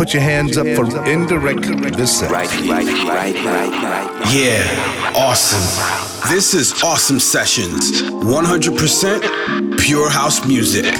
Put your hands up for Indrek this Right, right, right, right, right. Yeah, awesome. This is Ossom Sessions. 100% pure house music.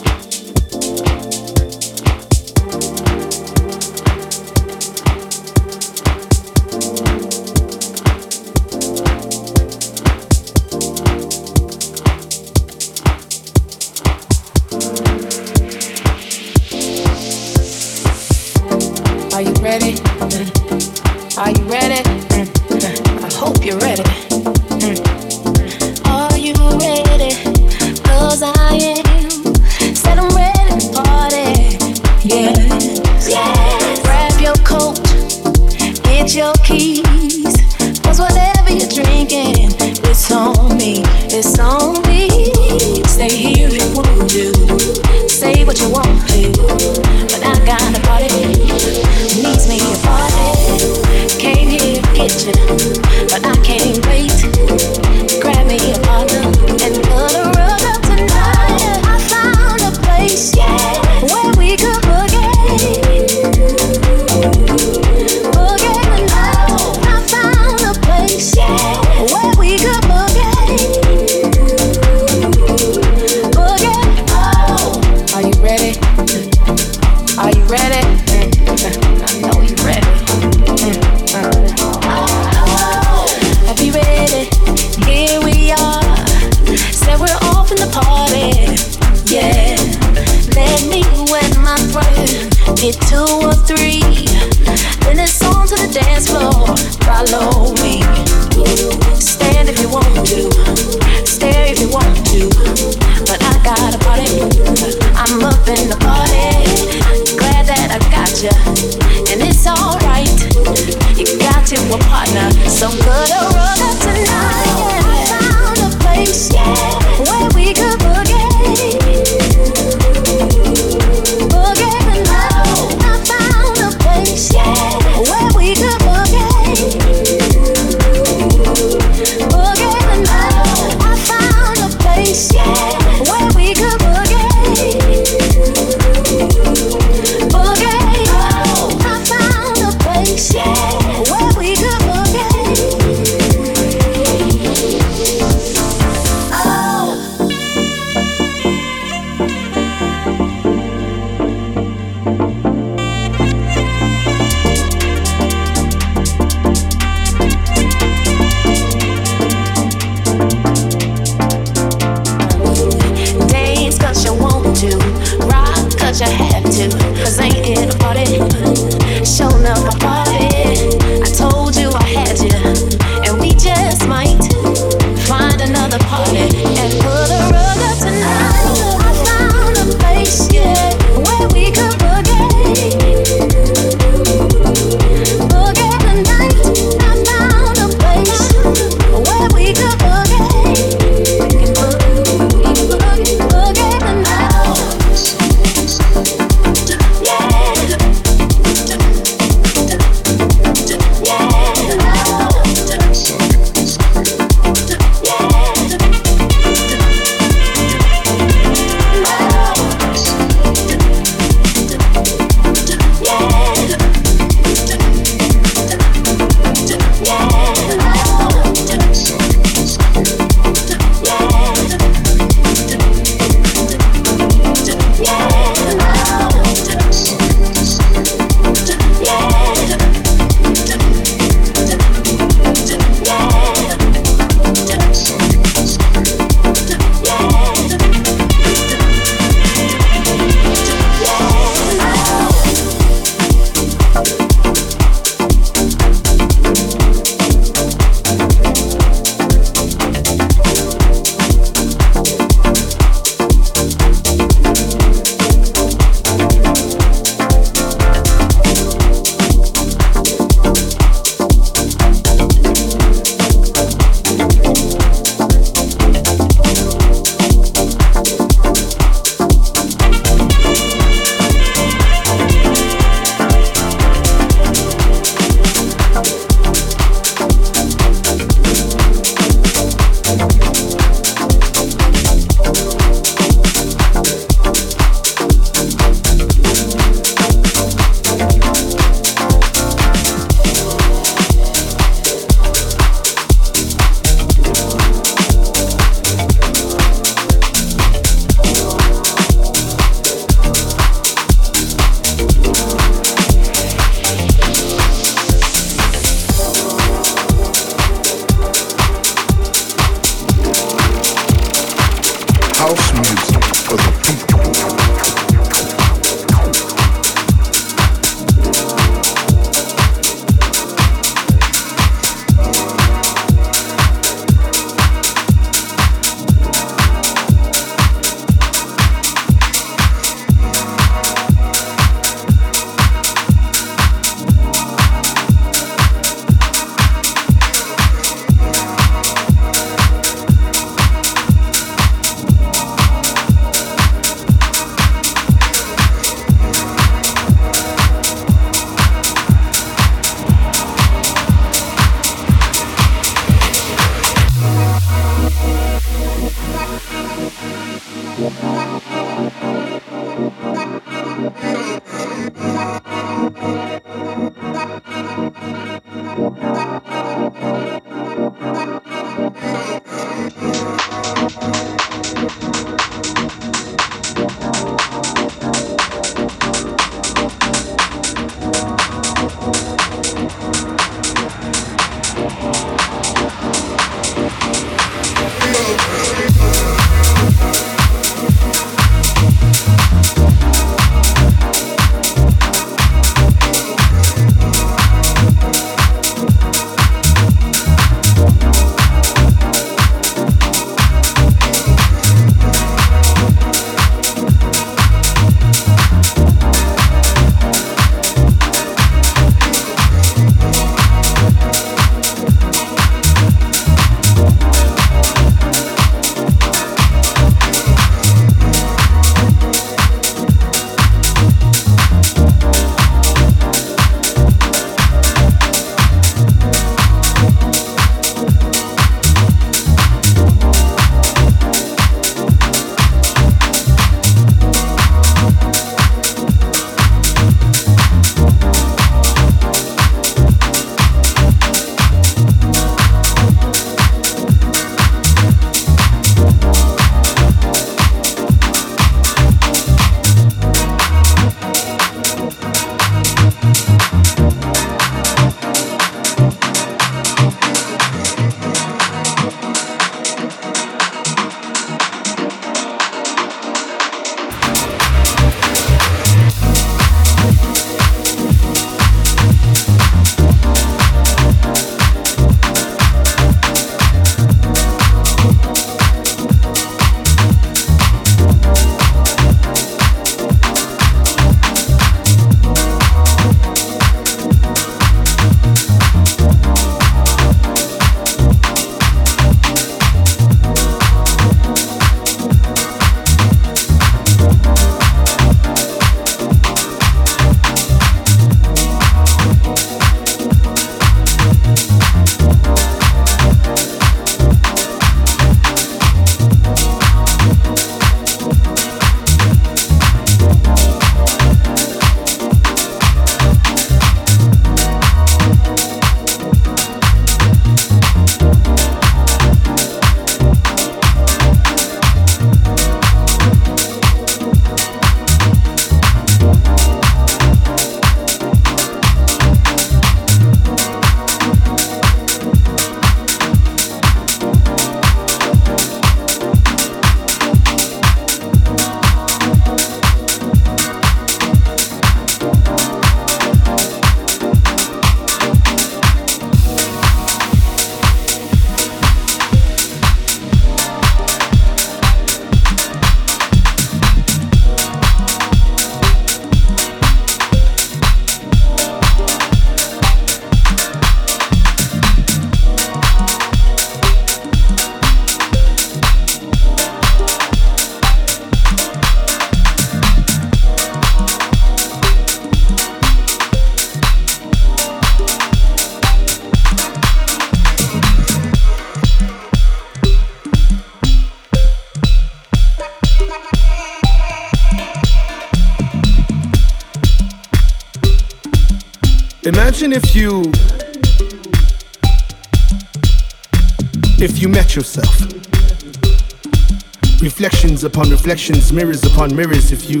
Reflections mirrors upon mirrors. If you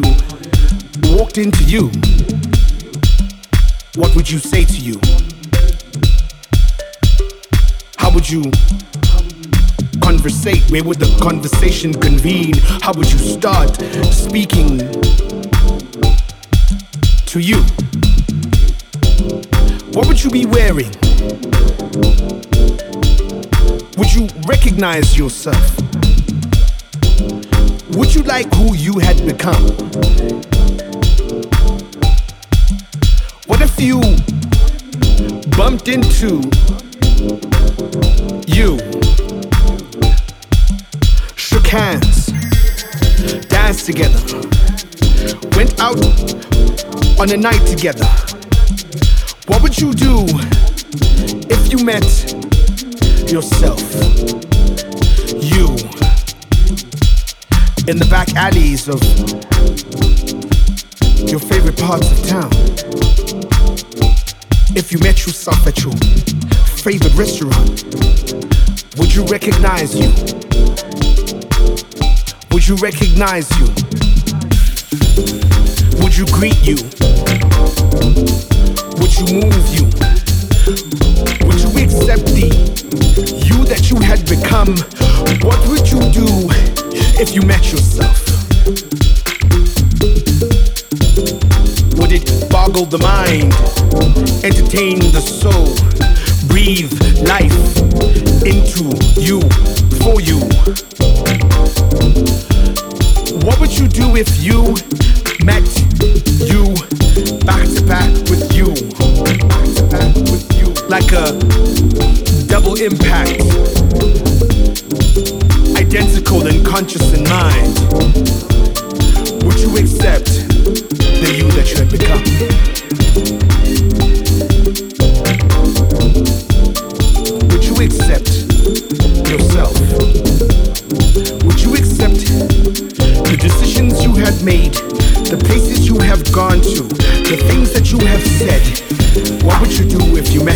walked into you, what would you say to you? How would you conversate? Where would the conversation convene? How would you start speaking to you? What would you be wearing? Would you recognize yourself? Would you like who you had become? What if you bumped into you, shook hands, danced together, went out on a night together? What would you do if you met yourself? You in the back alleys of your favorite parts of town. If you met yourself at your favorite restaurant, would you recognize you? Would you recognize you? Would you greet you? Would you move you? Would you accept the you that you had become? What would you do if you met yourself? Would it boggle the mind, entertain the soul, breathe life into you, for you? What would you do if you met you back to back with you? Back to back with you. Like a double impact, identical and conscious in mind. Would you accept the you that you had become? Would you accept yourself? Would you accept the decisions you have made, the places you have gone to, the things that you have said? What would you do if you met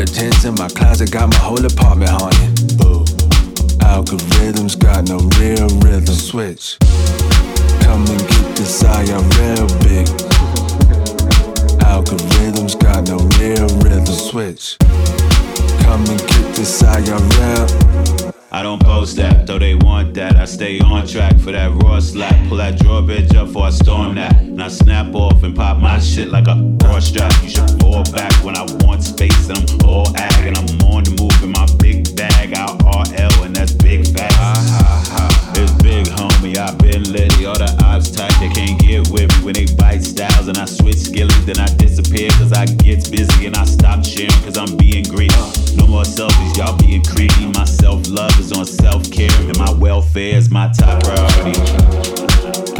Algorithms in my closet, got my whole apartment haunted. could rhythms got no real rhythm switch. Come and get this iron real big. Algorithms got no real rhythm. Switch. Come and get this iron real. I don't post that, though they want that. I stay on track for that raw slap. Pull that drawbridge up before I storm that. And I snap off and pop my shit like a raw strap. You should fall back when I want space and I'm all ag and I'm on the move in my big bag. Out RL and that's big facts. It's big, homie. i been litty. All the odds tight, they can't get with me when they bite styles and I switch skills. Then I disappear cause I get busy and I stop sharing cause I'm being greedy. No more selfies, y'all being greedy. My self love is on self care, and my welfare is my top priority.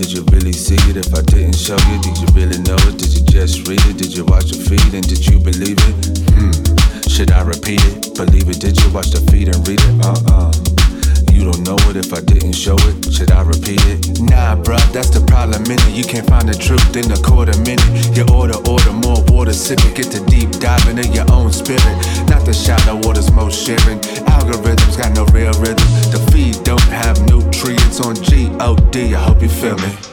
Did you really see it? If I didn't show you, did you really know it? Did you just read it? Did you watch the feed and did you believe it? Hmm. Should I repeat it? Believe it? Did you watch the feed and read it? Uh uh. You don't know it if I didn't show it. Should I repeat it? Nah, bruh, that's the problem in it. You can't find the truth in a quarter minute. You order, order more water, sip it. Get to deep diving in your own spirit. Not the shallow waters most sharing. Algorithms got no real rhythm. The feed don't have nutrients on G-O-D. I hope you feel me.